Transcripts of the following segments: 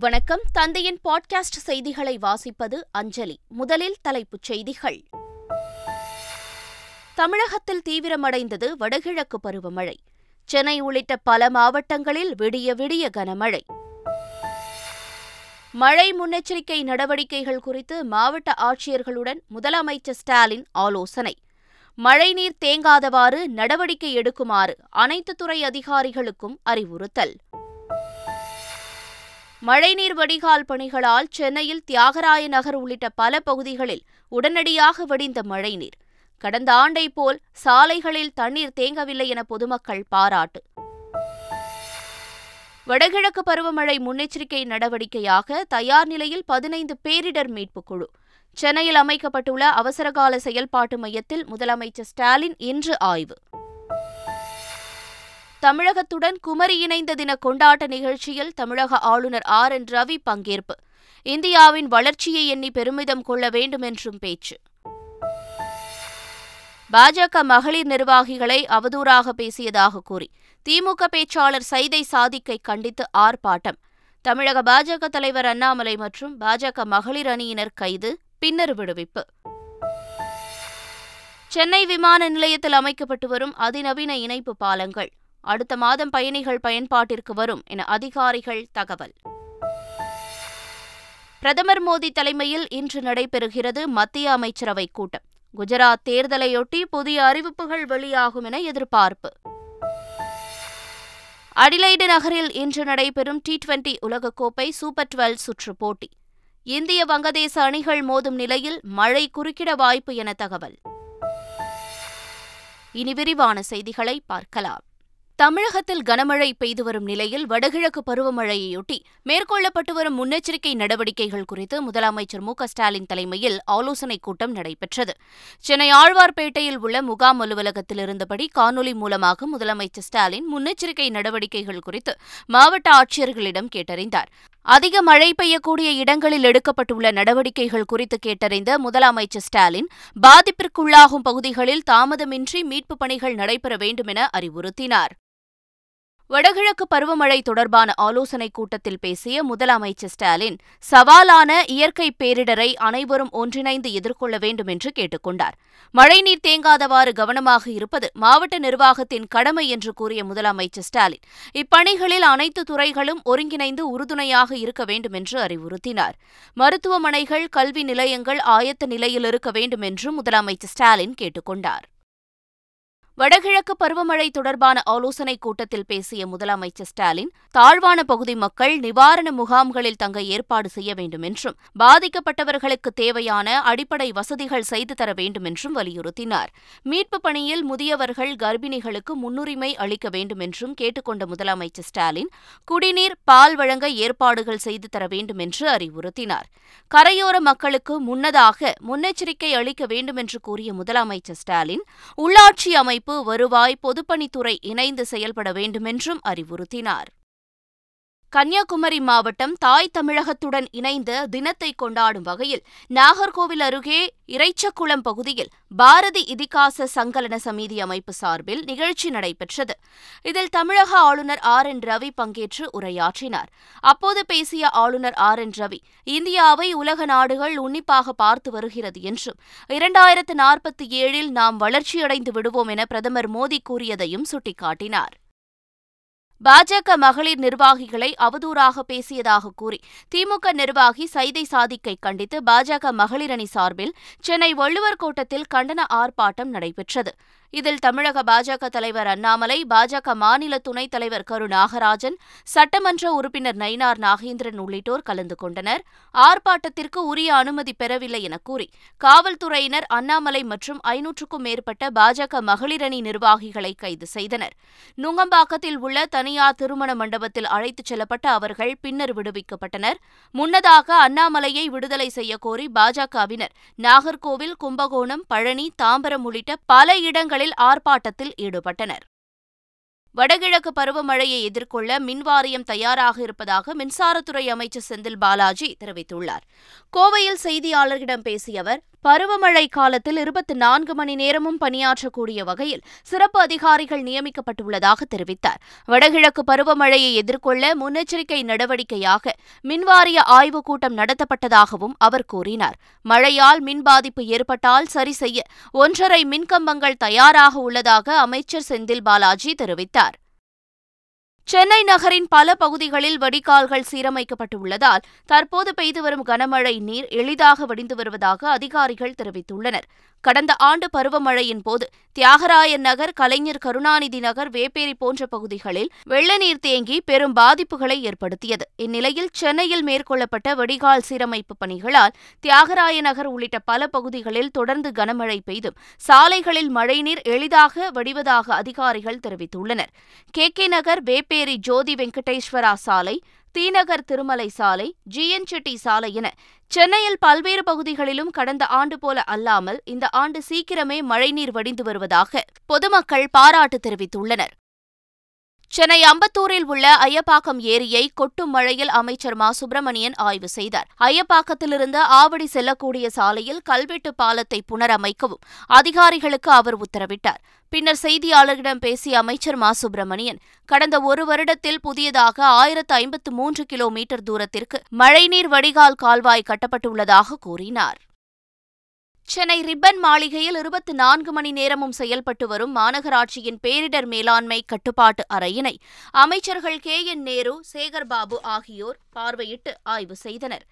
வணக்கம். தந்தையின் பாட்காஸ்ட் செய்திகளை வாசிப்பது அஞ்சலி. முதலில் தலைப்புச் செய்திகள். தமிழகத்தில் தீவிரமடைந்தது வடகிழக்கு பருவமழை. சென்னை உள்ளிட்ட பல மாவட்டங்களில் விடிய விடிய கனமழை. மழை முன்னெச்சரிக்கை நடவடிக்கைகள் குறித்து மாவட்ட ஆட்சியர்களுடன் முதலமைச்சர் ஸ்டாலின் ஆலோசனை. மழைநீர் தேங்காதவாறு நடவடிக்கை எடுக்குமாறு அனைத்து துறை அதிகாரிகளுக்கும் அறிவுறுத்தல். மழைநீர் வடிகால் பணிகளால் சென்னையில் தியாகராய நகர் உள்ளிட்ட பல பகுதிகளில் உடனடியாக வடிந்த மழைநீர். கடந்த ஆண்டை போல் சாலைகளில் தண்ணீர் தேங்கவில்லை என பொதுமக்கள் பாராட்டு. வடகிழக்கு பருவமழை முன்னெச்சரிக்கை நடவடிக்கையாக தயார் நிலையில் பதினைந்து பேரிடர் மீட்புக் குழு. சென்னையில் அமைக்கப்பட்டுள்ள அவசரகால செயல்பாட்டு மையத்தில் முதலமைச்சர் ஸ்டாலின் இன்று ஆய்வு. தமிழகத்துடன் குமரி இணைந்த தின கொண்டாட்ட நிகழ்ச்சியில் தமிழக ஆளுநர் ஆர் என் ரவி பங்கேற்பு. இந்தியாவின் வளர்ச்சியை எண்ணி பெருமிதம் கொள்ள வேண்டும் என்றும் பேச்சு. பாஜக மகளிர் நிர்வாகிகளை அவதூறாக பேசியதாக கூறி திமுக பேச்சாளர் சைதை சாதிக்கை கண்டித்து ஆர்ப்பாட்டம். தமிழக பாஜக தலைவர் அண்ணாமலை மற்றும் பாஜக மகளிர் அணியினர் கைது பின்னர் விடுவிப்பு. சென்னை விமான நிலையத்தில் அமைக்கப்பட்டு வரும் அதிநவீன இணைப்பு பாலங்கள். அடுத்த மாதம் பயணிகள் பயன்பாட்டிற்கு வரும் என அதிகாரிகள் தகவல். பிரதமர் மோடி தலைமையில் இன்று நடைபெறுகிறது மத்திய அமைச்சரவை கூட்டம். குஜராத் தேர்தலையொட்டி புதிய அறிவிப்புகள் வெளியாகும் என எதிர்பார்ப்பு. அடிலைடு நகரில் இன்று நடைபெறும் டி டுவெண்டி உலகக்கோப்பை சூப்பர் டுவெல் சுற்று போட்டி. இந்திய வங்கதேச அணிகள் மோதும் நிலையில் மழை குறுக்கிட வாய்ப்பு என தகவல். இனி விரிவான செய்திகளை பார்க்கலாம். தமிழகத்தில் கனமழை பெய்து வரும் நிலையில் வடகிழக்கு பருவமழையையொட்டி மேற்கொள்ளப்பட்டு வரும் முன்னெச்சரிக்கை நடவடிக்கைகள் குறித்து முதலமைச்சர் மு ஸ்டாலின் தலைமையில் ஆலோசனைக் கூட்டம் நடைபெற்றது. சென்னை ஆழ்வார்பேட்டையில் உள்ள முகாம் அலுவலகத்தில் இருந்தபடி காணொலி மூலமாக முதலமைச்சர் ஸ்டாலின் முன்னெச்சரிக்கை நடவடிக்கைகள் குறித்து மாவட்ட ஆட்சியர்களிடம் கேட்டறிந்தார். அதிக மழை பெய்யக்கூடிய இடங்களில் எடுக்கப்பட்டுள்ள நடவடிக்கைகள் குறித்து கேட்டறிந்த முதலமைச்சர் ஸ்டாலின் பாதிப்பிற்குள்ளாகும் பகுதிகளில் தாமதமின்றி மீட்புப் பணிகள் நடைபெற வேண்டும் என அறிவுறுத்தினார். வடகிழக்கு பருவமழை தொடர்பான ஆலோசனைக் கூட்டத்தில் பேசிய முதலமைச்சர் ஸ்டாலின் சவாலான இயற்கை பேரிடரை அனைவரும் ஒன்றிணைந்து எதிர்கொள்ள வேண்டும் என்று கேட்டுக்கொண்டார் மழைநீர் தேங்காதவாறு கவனமாக இருப்பது மாவட்ட நிர்வாகத்தின் கடமை என்று கூறிய முதலமைச்சர் ஸ்டாலின் இப்பணிகளில் அனைத்து துறைகளும் ஒருங்கிணைந்து உறுதுணையாக இருக்க வேண்டும் என்று அறிவுறுத்தினார். மருத்துவமனைகள் கல்வி நிலையங்கள் ஆயத்த நிலையில் இருக்க வேண்டும் என்றும் முதலமைச்சர் ஸ்டாலின் கேட்டுக்கொண்டார் வடகிழக்கு பருவமழை தொடர்பான ஆலோசனைக் கூட்டத்தில் பேசிய முதலமைச்சர் ஸ்டாலின் தாழ்வான பகுதி மக்கள் நிவாரண முகாம்களில் தங்க ஏற்பாடு செய்ய வேண்டும் என்றும் பாதிக்கப்பட்டவர்களுக்கு தேவையான அடிப்படை வசதிகள் செய்து தர வேண்டும் என்றும் வலியுறுத்தினார். மீட்புப் பணியில் முதியவர்கள் கர்ப்பிணிகளுக்கு முன்னுரிமை அளிக்க வேண்டும் என்றும் கேட்டுக்கொண்ட முதலமைச்சர் ஸ்டாலின் குடிநீர் பால் வழங்க ஏற்பாடுகள் செய்து தர வேண்டும் என்று அறிவுறுத்தினார். கரையோர மக்களுக்கு முன்னதாக முன்னெச்சரிக்கை அளிக்க வேண்டும் என்று கூறிய முதலமைச்சர் ஸ்டாலின் உள்ளாட்சி அமைப்பு அமைப்பு வருவாய் பொதுப்பணித்துறை இணைந்து செயல்பட வேண்டுமென்றும் அறிவுறுத்தினார். கன்னியாகுமரி மாவட்டம் தாய் தமிழகத்துடன் இணைந்த தினத்தை கொண்டாடும் வகையில் நாகர்கோவில் அருகே இறைச்சக்குளம் பகுதியில் பாரதி இதிகாச சங்கலன சமிதி அமைப்பு சார்பில் நிகழ்ச்சி நடைபெற்றது. இதில் தமிழக ஆளுநர் ஆர் என் ரவி பங்கேற்று உரையாற்றினார். அப்போது பேசிய ஆளுநர் ஆர் என் ரவி இந்தியாவை உலக நாடுகள் உன்னிப்பாக பார்த்து வருகிறது என்றும் இரண்டாயிரத்து நாற்பத்தி ஏழில் நாம் வளர்ச்சியடைந்து விடுவோம் என பிரதமர் மோடி கூறியதையும் சுட்டிக்காட்டினார். பாஜக மகளிர் நிர்வாகிகளை அவதூறாக பேசியதாக கூறி திமுக நிர்வாகி சைதை சாதிக்கை கண்டித்து பாஜக மகளிர் அணி சார்பில் சென்னை வள்ளுவர் கோட்டத்தில் கண்டன ஆர்ப்பாட்டம் நடைபெற்றது. இதில் தமிழக பாஜக தலைவர் அண்ணாமலை பாஜக மாநில துணைத் தலைவர் கரு நாகராஜன் சட்டமன்ற உறுப்பினர் நயினார் நாகேந்திரன் உள்ளிட்டோர் கலந்து கொண்டனர். ஆர்ப்பாட்டத்திற்கு உரிய அனுமதி பெறவில்லை என கூறி காவல்துறையினர் அண்ணாமலை மற்றும் ஐநூற்றுக்கும் மேற்பட்ட பாஜக மகளிரணி நிர்வாகிகளை கைது செய்தனர். நுங்கம்பாக்கத்தில் உள்ள தனியார் திருமண மண்டபத்தில் அழைத்துச் செல்லப்பட்ட அவர்கள் பின்னர் விடுவிக்கப்பட்டனர். முன்னதாக அண்ணாமலையை விடுதலை செய்யக்கோரி பாஜகவினர் நாகர்கோவில் கும்பகோணம் பழனி தாம்பரம் உள்ளிட்ட பல இடங்களில் இடங்களில் ஆர்ப்பாட்டத்தில் ஈடுபட்டனர். வடகிழக்கு பருவமழையை எதிர்கொள்ள மின்வாரியம் தயாராக இருப்பதாக மின்சாரத்துறை அமைச்சர் செந்தில் பாலாஜி தெரிவித்துள்ளார். கோவையில் செய்தியாளர்களிடம் பேசிய அவர் பருவமழை காலத்தில் இருபத்தி நான்கு மணி நேரமும் பணியாற்றக்கூடிய வகையில் சிறப்பு அதிகாரிகள் நியமிக்கப்பட்டுள்ளதாக தெரிவித்தார். வடகிழக்கு பருவமழையை எதிர்கொள்ள முன்னெச்சரிக்கை நடவடிக்கையாக மின்வாரிய ஆய்வுக் கூட்டம் நடத்தப்பட்டதாகவும் அவர் கூறினார். மழையால் மின் பாதிப்பு ஏற்பட்டால் சரி செய்ய ஒன்றரை மின்கம்பங்கள் தயாராக உள்ளதாக அமைச்சர் செந்தில் பாலாஜி தெரிவித்தார். சென்னை நகரின் பல பகுதிகளில் வடிகால்கள் சீரமைக்கப்பட்டுள்ளதால் தற்போது பெய்து வரும் கனமழை நீர் எளிதாக வடிந்து வருவதாக அதிகாரிகள் தெரிவித்துள்ளனர். கடந்த ஆண்டு பருவமழையின் போது தியாகராயன் நகர் கலைஞர் கருணாநிதி நகர் வேப்பேரி போன்ற பகுதிகளில் வெள்ள நீர் தேங்கி பெரும் பாதிப்புகளை ஏற்படுத்தியது. இந்நிலையில் சென்னையில் மேற்கொள்ளப்பட்ட வடிகால் சீரமைப்பு பணிகளால் தியாகராய நகர் உள்ளிட்ட பல பகுதிகளில் தொடர்ந்து கனமழை பெய்தும் சாலைகளில் மழைநீர் எளிதாக வடிவதாக அதிகாரிகள் தெரிவித்துள்ளனர். கே கே நகர் வேப்பேரி ஜோதி வெங்கடேஸ்வரா சாலை தீநகர் திருமலை சாலை ஜிஎன் செட்டி சாலை என சென்னையில் பல்வேறு பகுதிகளிலும் கடந்த ஆண்டு போல அல்லாமல் இந்த ஆண்டு சீக்கிரமே மழைநீர் வடிந்து வருவதாக பொதுமக்கள் பாராட்டு தெரிவித்துள்ளனர். சென்னை அம்பத்தூரில் உள்ள ஐயப்பாக்கம் ஏரியை கொட்டும் மழையில் அமைச்சர் மா. சுப்பிரமணியன் ஆய்வு செய்தார். ஐயப்பாக்கத்திலிருந்து ஆவடி செல்லக்கூடிய சாலையில் கல்வெட்டு பாலத்தை புனரமைக்கவும் அதிகாரிகளுக்கு அவர் உத்தரவிட்டார். பின்னர் செய்தியாளர்களிடம் பேசிய அமைச்சர் மா. சுப்பிரமணியன் கடந்த ஒரு வருடத்தில் புதியதாக ஆயிரத்து ஐம்பத்து மூன்று கிலோமீட்டர் தூரத்திற்கு மழைநீர் வடிகால் கால்வாய் கட்டப்பட்டுள்ளதாக கூறினார். சென்னை ரிப்பன் மாளிகையில் இருபத்தி நான்கு மணி நேரமும் செயல்பட்டு வரும் மாநகராட்சியின் பேரிடர் மேலாண்மை கட்டுப்பாட்டு அறையினை அமைச்சர்கள் கே என் நேரு சேகர்பாபு ஆகியோர் பார்வையிட்டு ஆய்வு செய்தனர்.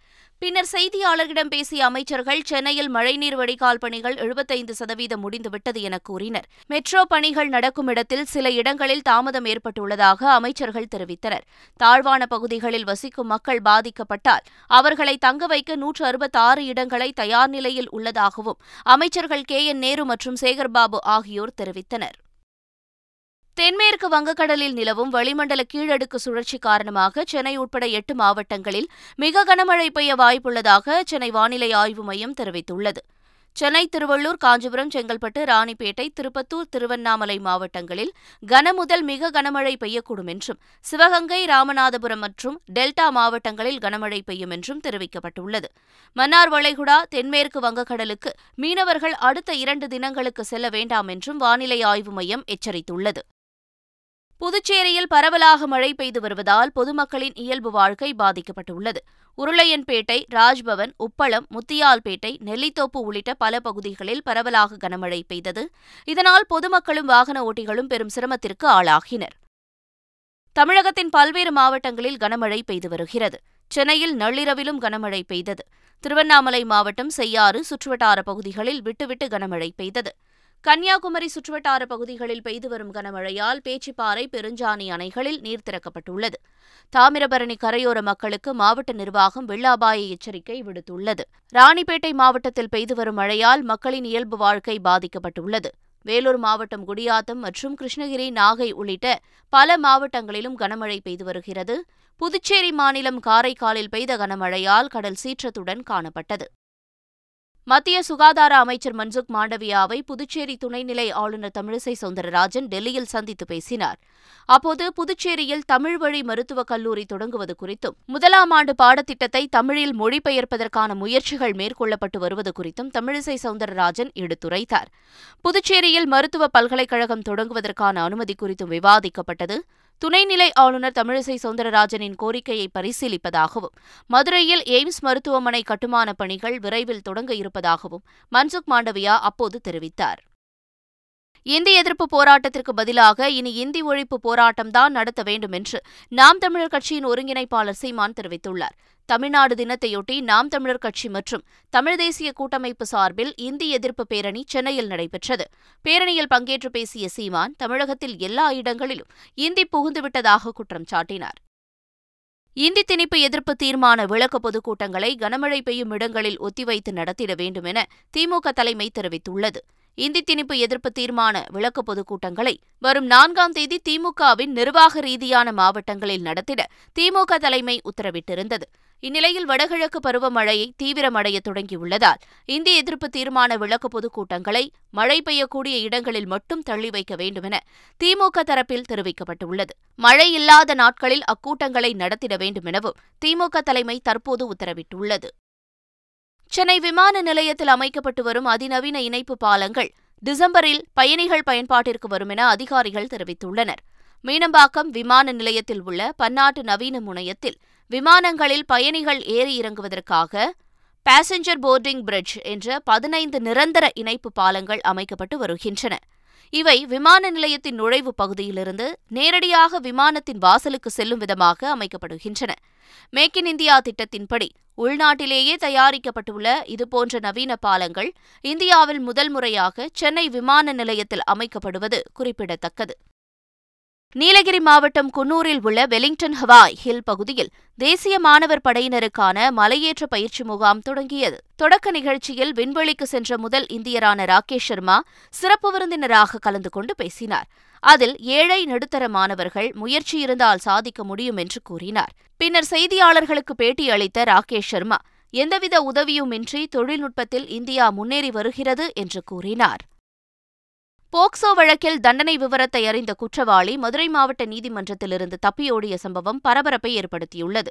பின்னர் செய்தியாளர்களிடம் பேசிய அமைச்சர்கள் சென்னையில் மழைநீர் வடிகால் பணிகள் எழுபத்தைந்து சதவீதம் முடிந்துவிட்டது என கூறினர். மெட்ரோ பணிகள் நடக்கும் இடத்தில் சில இடங்களில் தாமதம் ஏற்பட்டுள்ளதாக அமைச்சர்கள் தெரிவித்தனர். தாழ்வான பகுதிகளில் வசிக்கும் மக்கள் பாதிக்கப்பட்டால் அவர்களை தங்க வைக்க நூற்று அறுபத்தாறு இடங்களை தயார் நிலையில் உள்ளதாகவும் அமைச்சர்கள் கே என் நேரு மற்றும் சேகர்பாபு ஆகியோர் தெரிவித்தனர். தென்மேற்கு வங்கக்கடலில் நிலவும் வளிமண்டல கீழடுக்கு சுழற்சி காரணமாக சென்னை உட்பட எட்டு மாவட்டங்களில் மிக கனமழை பெய்ய வாய்ப்புள்ளதாக சென்னை வானிலை ஆய்வு மையம் தெரிவித்துள்ளது. சென்னை திருவள்ளூர் காஞ்சிபுரம் செங்கல்பட்டு ராணிப்பேட்டை திருப்பத்தூர் திருவண்ணாமலை மாவட்டங்களில் கனமுதல் மிக கனமழை பெய்யக்கூடும் என்றும் சிவகங்கை ராமநாதபுரம் மற்றும் டெல்டா மாவட்டங்களில் கனமழை பெய்யும் என்றும் தெரிவிக்கப்பட்டுள்ளது. மன்னார் வளைகுடா தென்மேற்கு வங்கக்கடலுக்கு மீனவர்கள் அடுத்த இரண்டு தினங்களுக்கு செல்ல வேண்டாம் என்றும் வானிலை ஆய்வு மையம் எச்சரித்துள்ளது. புதுச்சேரியில் பரவலாக மழை பெய்து வருவதால் பொதுமக்களின் இயல்பு வாழ்க்கை பாதிக்கப்பட்டுள்ளது. உருளையன்பேட்டை ராஜ்பவன் உப்பளம் முத்தியால்பேட்டை நெல்லித்தோப்பு உள்ளிட்ட பல பகுதிகளில் பரவலாக கனமழை பெய்தது. இதனால் பொதுமக்களும் வாகன ஓட்டிகளும் பெரும் சிரமத்திற்கு ஆளாகினர். தமிழகத்தின் பல்வேறு மாவட்டங்களில் கனமழை பெய்து வருகிறது. சென்னையில் நள்ளிரவிலும் கனமழை பெய்தது. திருவண்ணாமலை மாவட்டம் செய்யாறு சுற்றுவட்டார பகுதிகளில் விட்டுவிட்டு கனமழை பெய்தது. கன்னியாகுமரி சுற்றுவட்டார பகுதிகளில் பெய்து வரும் கனமழையால் பேச்சிப்பாறை பெருஞ்சாணி அணைகளில் நீர் திறக்கப்பட்டுள்ளது. தாமிரபரணி கரையோர மக்களுக்கு மாவட்ட நிர்வாகம் வெள்ள அபாய எச்சரிக்கை விடுத்துள்ளது. ராணிப்பேட்டை மாவட்டத்தில் பெய்து வரும் மழையால் மக்களின் இயல்பு வாழ்க்கை பாதிக்கப்பட்டுள்ளது. வேலூர் மாவட்டம் குடியாத்தம் மற்றும் கிருஷ்ணகிரி நாகை உள்ளிட்ட பல மாவட்டங்களிலும் கனமழை பெய்து வருகிறது. புதுச்சேரி மாநிலம் காரைக்காலில் பெய்த கனமழையால் கடல் சீற்றத்துடன் காணப்பட்டது. மத்திய சுகாதார அமைச்சர் மன்சுக் மாண்டவியாவை புதுச்சேரி துணைநிலை ஆளுநர் தமிழிசை சவுந்தரராஜன் டெல்லியில் சந்தித்து பேசினார். அப்போது புதுச்சேரியில் தமிழ் வழி மருத்துவக் கல்லூரி தொடங்குவது குறித்தும் முதலாம் ஆண்டு பாடத்திட்டத்தை தமிழில் மொழிபெயர்ப்பதற்கான முயற்சிகள் மேற்கொள்ளப்பட்டு வருவது குறித்தும் தமிழிசை சவுந்தரராஜன் எடுத்துரைத்தார். புதுச்சேரியில் மருத்துவ பல்கலைக்கழகம் தொடங்குவதற்கான அனுமதி குறித்தும் விவாதிக்கப்பட்டது. துணைநிலை ஆளுநர் தமிழிசை சவுந்தரராஜனின் கோரிக்கையை பரிசீலிப்பதாகவும் மதுரையில் எய்ம்ஸ் மருத்துவமனை கட்டுமான பணிகள் விரைவில் தொடங்க இருப்பதாகவும் மன்சுக் மாண்டவியா அப்போது தெரிவித்தார். இந்தி எதிர்ப்பு போராட்டத்திற்கு பதிலாக இனி இந்தி ஒழிப்பு போராட்டம்தான் நடத்த வேண்டும் என்று நாம் தமிழர் கட்சியின் ஒருங்கிணைப்பாளர் சீமான் தெரிவித்துள்ளார். தமிழ்நாடு தினத்தையொட்டி நாம் தமிழர் கட்சி மற்றும் தமிழ் தேசிய கூட்டமைப்பு சார்பில் இந்தி எதிர்ப்பு பேரணி சென்னையில் நடைபெற்றது. பேரணியில் பங்கேற்று பேசிய சீமான் தமிழகத்தில் எல்லா இடங்களிலும் இந்தி புகுந்துவிட்டதாக குற்றம் சாட்டினார். இந்தி திணிப்பு எதிர்ப்பு தீர்மான விளக்க பொதுக்கூட்டங்களை கனமழை பெய்யும் இடங்களில் ஒத்திவைத்து நடத்திட வேண்டும் என திமுக தலைமை தெரிவித்துள்ளது. இந்தி திணிப்பு எதிர்ப்பு தீர்மான விளக்க பொதுக்கூட்டங்களை வரும் நான்காம் தேதி திமுகவின் நிர்வாக ரீதியான மாவட்டங்களில் நடத்திட திமுக தலைமை உத்தரவிட்டிருந்தது. இந்நிலையில் வடகிழக்கு பருவமழையை தீவிரமடைய தொடங்கியுள்ளதால் இந்தி எதிர்ப்பு தீர்மான விளக்க பொதுக்கூட்டங்களை மழை பெய்யக்கூடிய இடங்களில் மட்டும் தள்ளி வைக்க வேண்டுமென திமுக தரப்பில் தெரிவிக்கப்பட்டுள்ளது. மழை இல்லாத நாட்களில் அக்கூட்டங்களை நடத்திட வேண்டுமெனவும் திமுக தலைமை தற்போது உத்தரவிட்டுள்ளது. சென்னை விமான நிலையத்தில் அமைக்கப்பட்டு வரும் அதிநவீன இணைப்பு பாலங்கள் டிசம்பரில் பயணிகள் பயன்பாட்டிற்கு வரும் என அதிகாரிகள் தெரிவித்துள்ளனர். மீனம்பாக்கம் விமான நிலையத்தில் உள்ள பன்னாட்டு நவீன முனையத்தில் விமானங்களில் பயணிகள் ஏறி இறங்குவதற்காக பாசஞ்சர் போர்டிங் பிரிட்ஜ் என்ற பதினைந்து நிரந்தர இணைப்பு பாலங்கள் அமைக்கப்பட்டு வருகின்றன. இவை விமான நிலையத்தின் நுழைவு பகுதியிலிருந்து நேரடியாக விமானத்தின் வாசலுக்கு செல்லும் விதமாக அமைக்கப்படுகின்றன. மேக் இன் இந்தியா திட்டத்தின்படி உள்நாட்டிலேயே தயாரிக்கப்பட்டுள்ள இதுபோன்ற நவீன பாலங்கள் இந்தியாவில் முதல் முறையாக சென்னை விமான நிலையத்தில் அமைக்கப்படுவது குறிப்பிடத்தக்கது. நீலகிரி மாவட்டம் குன்னூரில் உள்ள வெலிங்டன் ஹவாய் ஹில் பகுதியில் தேசிய மாணவர் படையினருக்கான மலையேற்ற பயிற்சி முகாம் தொடங்கியது. தொடக்க நிகழ்ச்சியில் விண்வெளிக்கு சென்ற முதல் இந்தியரான ராகேஷ் சர்மா சிறப்பு விருந்தினராக கலந்து கொண்டு பேசினார். அதில் ஏழை நடுத்தர மாணவர்கள் முயற்சி இருந்தால் சாதிக்க முடியும் என்று கூறினார். பின்னர் செய்தியாளர்களுக்கு பேட்டி அளித்த ராகேஷ் சர்மா எந்தவித உதவியுமின்றி தொழில்நுட்பத்தில் இந்தியா முன்னேறி வருகிறது என்று கூறினார். போக்சோ வழக்கில் தண்டனை விவரத்தை அறிந்த குற்றவாளி மதுரை மாவட்ட நீதிமன்றத்திலிருந்து தப்பியோடிய சம்பவம் பரபரப்பை ஏற்படுத்தியுள்ளது.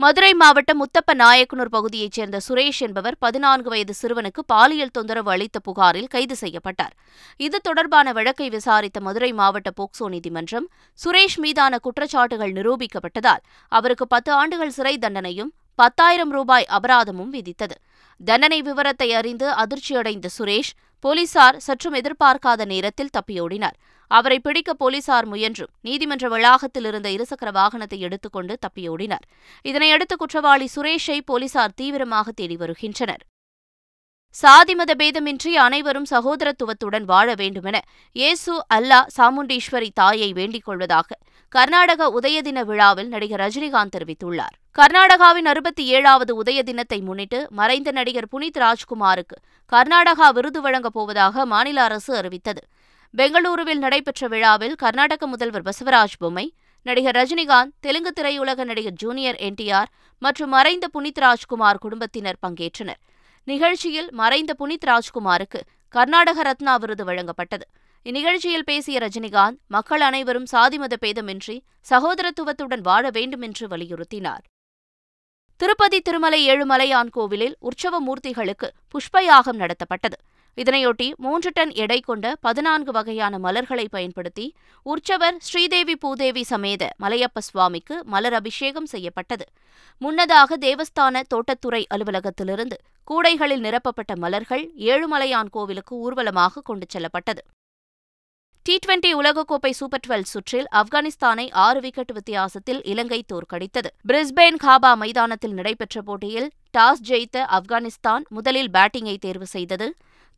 மதுரை மாவட்டம் முத்தப்ப நாயக்கனூர் பகுதியைச் சேர்ந்த சுரேஷ் என்பவர் பதினான்கு வயது சிறுவனுக்கு பாலியல் தொந்தரவு அளித்த புகாரில் கைது செய்யப்பட்டார். இது தொடர்பான வழக்கை விசாரித்த மதுரை மாவட்ட போக்சோ நீதிமன்றம் சுரேஷ் மீதான குற்றச்சாட்டுகள் நிரூபிக்கப்பட்டதால் அவருக்கு பத்து ஆண்டுகள் சிறை தண்டனையும் பத்தாயிரம் ரூபாய் அபராதமும் விதித்தது. தண்டனை விவரத்தை அறிந்து அதிர்ச்சியடைந்த சுரேஷ் போலீசார் சற்றும் எதிர்பார்க்காத நேரத்தில் தப்பியோடினார். அவரை பிடிக்க போலீசார் முயன்றும் நீதிமன்ற வளாகத்தில் இருந்த இருசக்கர வாகனத்தை எடுத்துக்கொண்டு தப்பியோடினார். இதனையடுத்து குற்றவாளி சுரேஷை போலீசார் தீவிரமாக தேடி வருகின்றனர். சாதி மத பேதமின்றி அனைவரும் சகோதரத்துவத்துடன் வாழ வேண்டுமென இயேசு அல்லா சாமுண்டீஸ்வரி தாயை வேண்டிக் கொள்வதாக கர்நாடக உதய தின விழாவில் நடிகர் ரஜினிகாந்த் தெரிவித்துள்ளார். கர்நாடகாவின் அறுபத்தி ஏழாவது உதய தினத்தை முன்னிட்டு மறைந்த நடிகர் புனித் ராஜ்குமாருக்கு கர்நாடகா விருது வழங்கப் போவதாக மாநில அரசு அறிவித்தது. பெங்களூருவில் நடைபெற்ற விழாவில் கர்நாடக முதல்வர் பசவராஜ் பொம்மை நடிகர் ரஜினிகாந்த் தெலுங்கு திரையுலக நடிகர் ஜூனியர் என்டிஆர் மற்றும் மறைந்த புனித் ராஜ்குமார் குடும்பத்தினர் பங்கேற்றனர். நிகழ்ச்சியில் மறைந்த புனித் ராஜ்குமாருக்கு கர்நாடக ரத்னா விருது வழங்கப்பட்டது. இந்நிகழ்ச்சியில் பேசிய ரஜினிகாந்த் மக்கள் அனைவரும் சாதிமத பேதமின்றி சகோதரத்துவத்துடன் வாழ வேண்டும் என்று வலியுறுத்தினார். திருப்பதி திருமலை ஏழுமலையான் கோவிலில் உற்சவ மூர்த்திகளுக்கு புஷ்பயாகம் நடத்தப்பட்டது. இதனையொட்டி மூன்று டன் எடை கொண்ட பதினான்கு வகையான மலர்களை பயன்படுத்தி உற்சவர் ஸ்ரீதேவி பூதேவி சமேத மலையப்ப சுவாமிக்கு மலர் அபிஷேகம் செய்யப்பட்டது. முன்னதாக தேவஸ்தான தோட்டத்துறை அலுவலகத்திலிருந்து கூடைகளில் நிரப்பப்பட்ட மலர்கள் ஏழுமலையான் கோவிலுக்கு ஊர்வலமாக கொண்டு செல்லப்பட்டது. டி டுவெண்டி உலகக்கோப்பை சூப்பர் டுவெல் சுற்றில் ஆப்கானிஸ்தானை ஆறு விக்கெட் வித்தியாசத்தில் இலங்கை தோற்கடித்தது. பிரிஸ்பேன் காபா மைதானத்தில் நடைபெற்ற போட்டியில் டாஸ் ஜெயித்த ஆப்கானிஸ்தான் முதலில் பேட்டிங்கை தேர்வு செய்தது.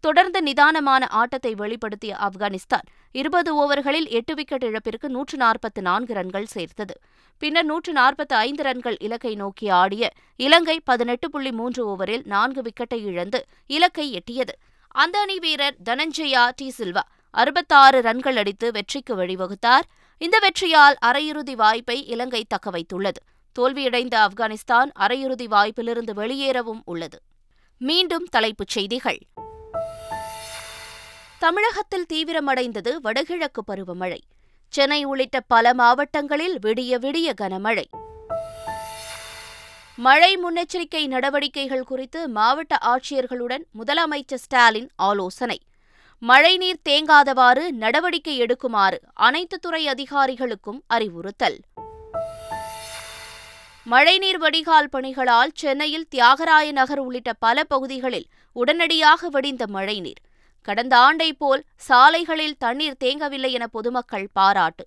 தொடர்ந்து நிதானமான ஆட்டத்தை வெளிப்படுத்திய ஆப்கானிஸ்தான் இருபது ஓவர்களில் எட்டு விக்கெட் இழப்பிற்கு நூற்று நாற்பத்து நான்கு ரன்கள் சேர்த்தது. பின்னர் நூற்று நாற்பத்தி ஐந்து ரன்கள் இலக்கை நோக்கி ஆடிய இலங்கை பதினெட்டு புள்ளி மூன்று ஓவரில் நான்கு விக்கெட்டை இழந்து இலக்கை எட்டியது. அந்த அணி வீரர் தனஞ்சயா டி சில்வா அறுபத்தாறு ரன்கள் அடித்து வெற்றிக்கு வழிவகுத்தார். இந்த வெற்றியால் அரையிறுதி வாய்ப்பை இலங்கை தக்கவைத்துள்ளது தோல்வியடைந்த ஆப்கானிஸ்தான் அரையிறுதி வாய்ப்பிலிருந்து வெளியேறவும் உள்ளது. மீண்டும் தலைப்புச் செய்திகள். தமிழகத்தில் தீவிரமடைந்தது வடகிழக்கு பருவமழை. சென்னை உள்ளிட்ட பல மாவட்டங்களில் விடிய விடிய கனமழை. மழை முன்னெச்சரிக்கை நடவடிக்கைகள் குறித்து மாவட்ட ஆட்சியர்களுடன் முதலமைச்சர் ஸ்டாலின் ஆலோசனை. மழைநீர் தேங்காதவாறு நடவடிக்கை எடுக்குமாறு அனைத்து துறை அதிகாரிகளுக்கும் அறிவுறுத்தல். மழைநீர் வடிகால் பணிகளால் சென்னையில் தியாகராய நகர் உள்ளிட்ட பல பகுதிகளில் உடனடியாக வடிந்த மழைநீர். கடந்த ஆண்டை போல் சாலைகளில் தண்ணீர் தேங்கவில்லை என பொதுமக்கள் பாராட்டு.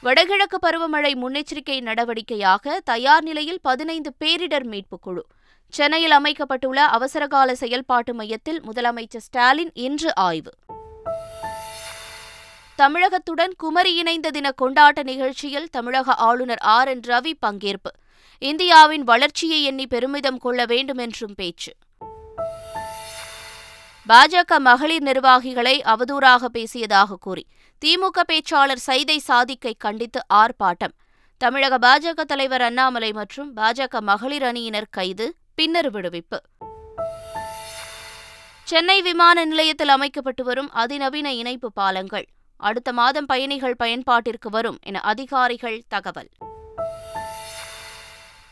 வடகிழக்கு பருவமழை முன்னெச்சரிக்கை நடவடிக்கையாக தயார் நிலையில் பதினைந்து பேரிடர் மீட்புக் குழு. சென்னையில் அமைக்கப்பட்டுள்ள அவசரகால செயல்பாட்டு மையத்தில் முதலமைச்சர் ஸ்டாலின் இன்று ஆய்வு. தமிழகத்துடன் குமரி இணைந்த தின கொண்டாட்ட நிகழ்ச்சியில் தமிழக ஆளுநர் ஆர் என் ரவி பங்கேற்பு. இந்தியாவின் வளர்ச்சியை எண்ணி பெருமிதம் கொள்ள வேண்டும் என்றும் பேச்சு. பாஜக மகளிர் நிர்வாகிகளை அவதூறாக பேசியதாக கூறி திமுக பேச்சாளர் சைதை சாதிக்கை கண்டித்து ஆர்ப்பாட்டம். தமிழக பாஜக தலைவர் அண்ணாமலை மற்றும் பாஜக மகளிர் அணியினர் கைது பின்னர் விடுவிப்பு. சென்னை விமான நிலையத்தில் அமைக்கப்பட்டு வரும் அதிநவீன இணைப்பு பாலங்கள். அடுத்த மாதம் பயணிகள் பயன்பாட்டிற்கு வரும் என அதிகாரிகள் தகவல்.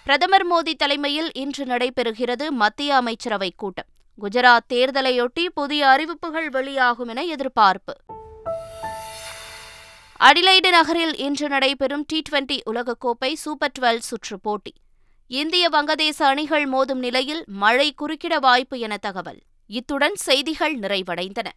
பிரதமர் மோடி தலைமையில் இன்று நடைபெறுகிறது மத்திய அமைச்சரவை கூட்டம். குஜராத் தேர்தலையொட்டி புதிய அறிவிப்புகள் வெளியாகும் என எதிர்பார்ப்பு. அடிலைடு நகரில் இன்று நடைபெறும் டி டுவெண்டி உலகக்கோப்பை சூப்பர் டுவெல் சுற்று போட்டி. இந்திய வங்கதேச அணிகள் மோதும் நிலையில் மழை குறுக்கிட வாய்ப்பு என தகவல். இத்துடன் செய்திகள் நிறைவடைந்தன.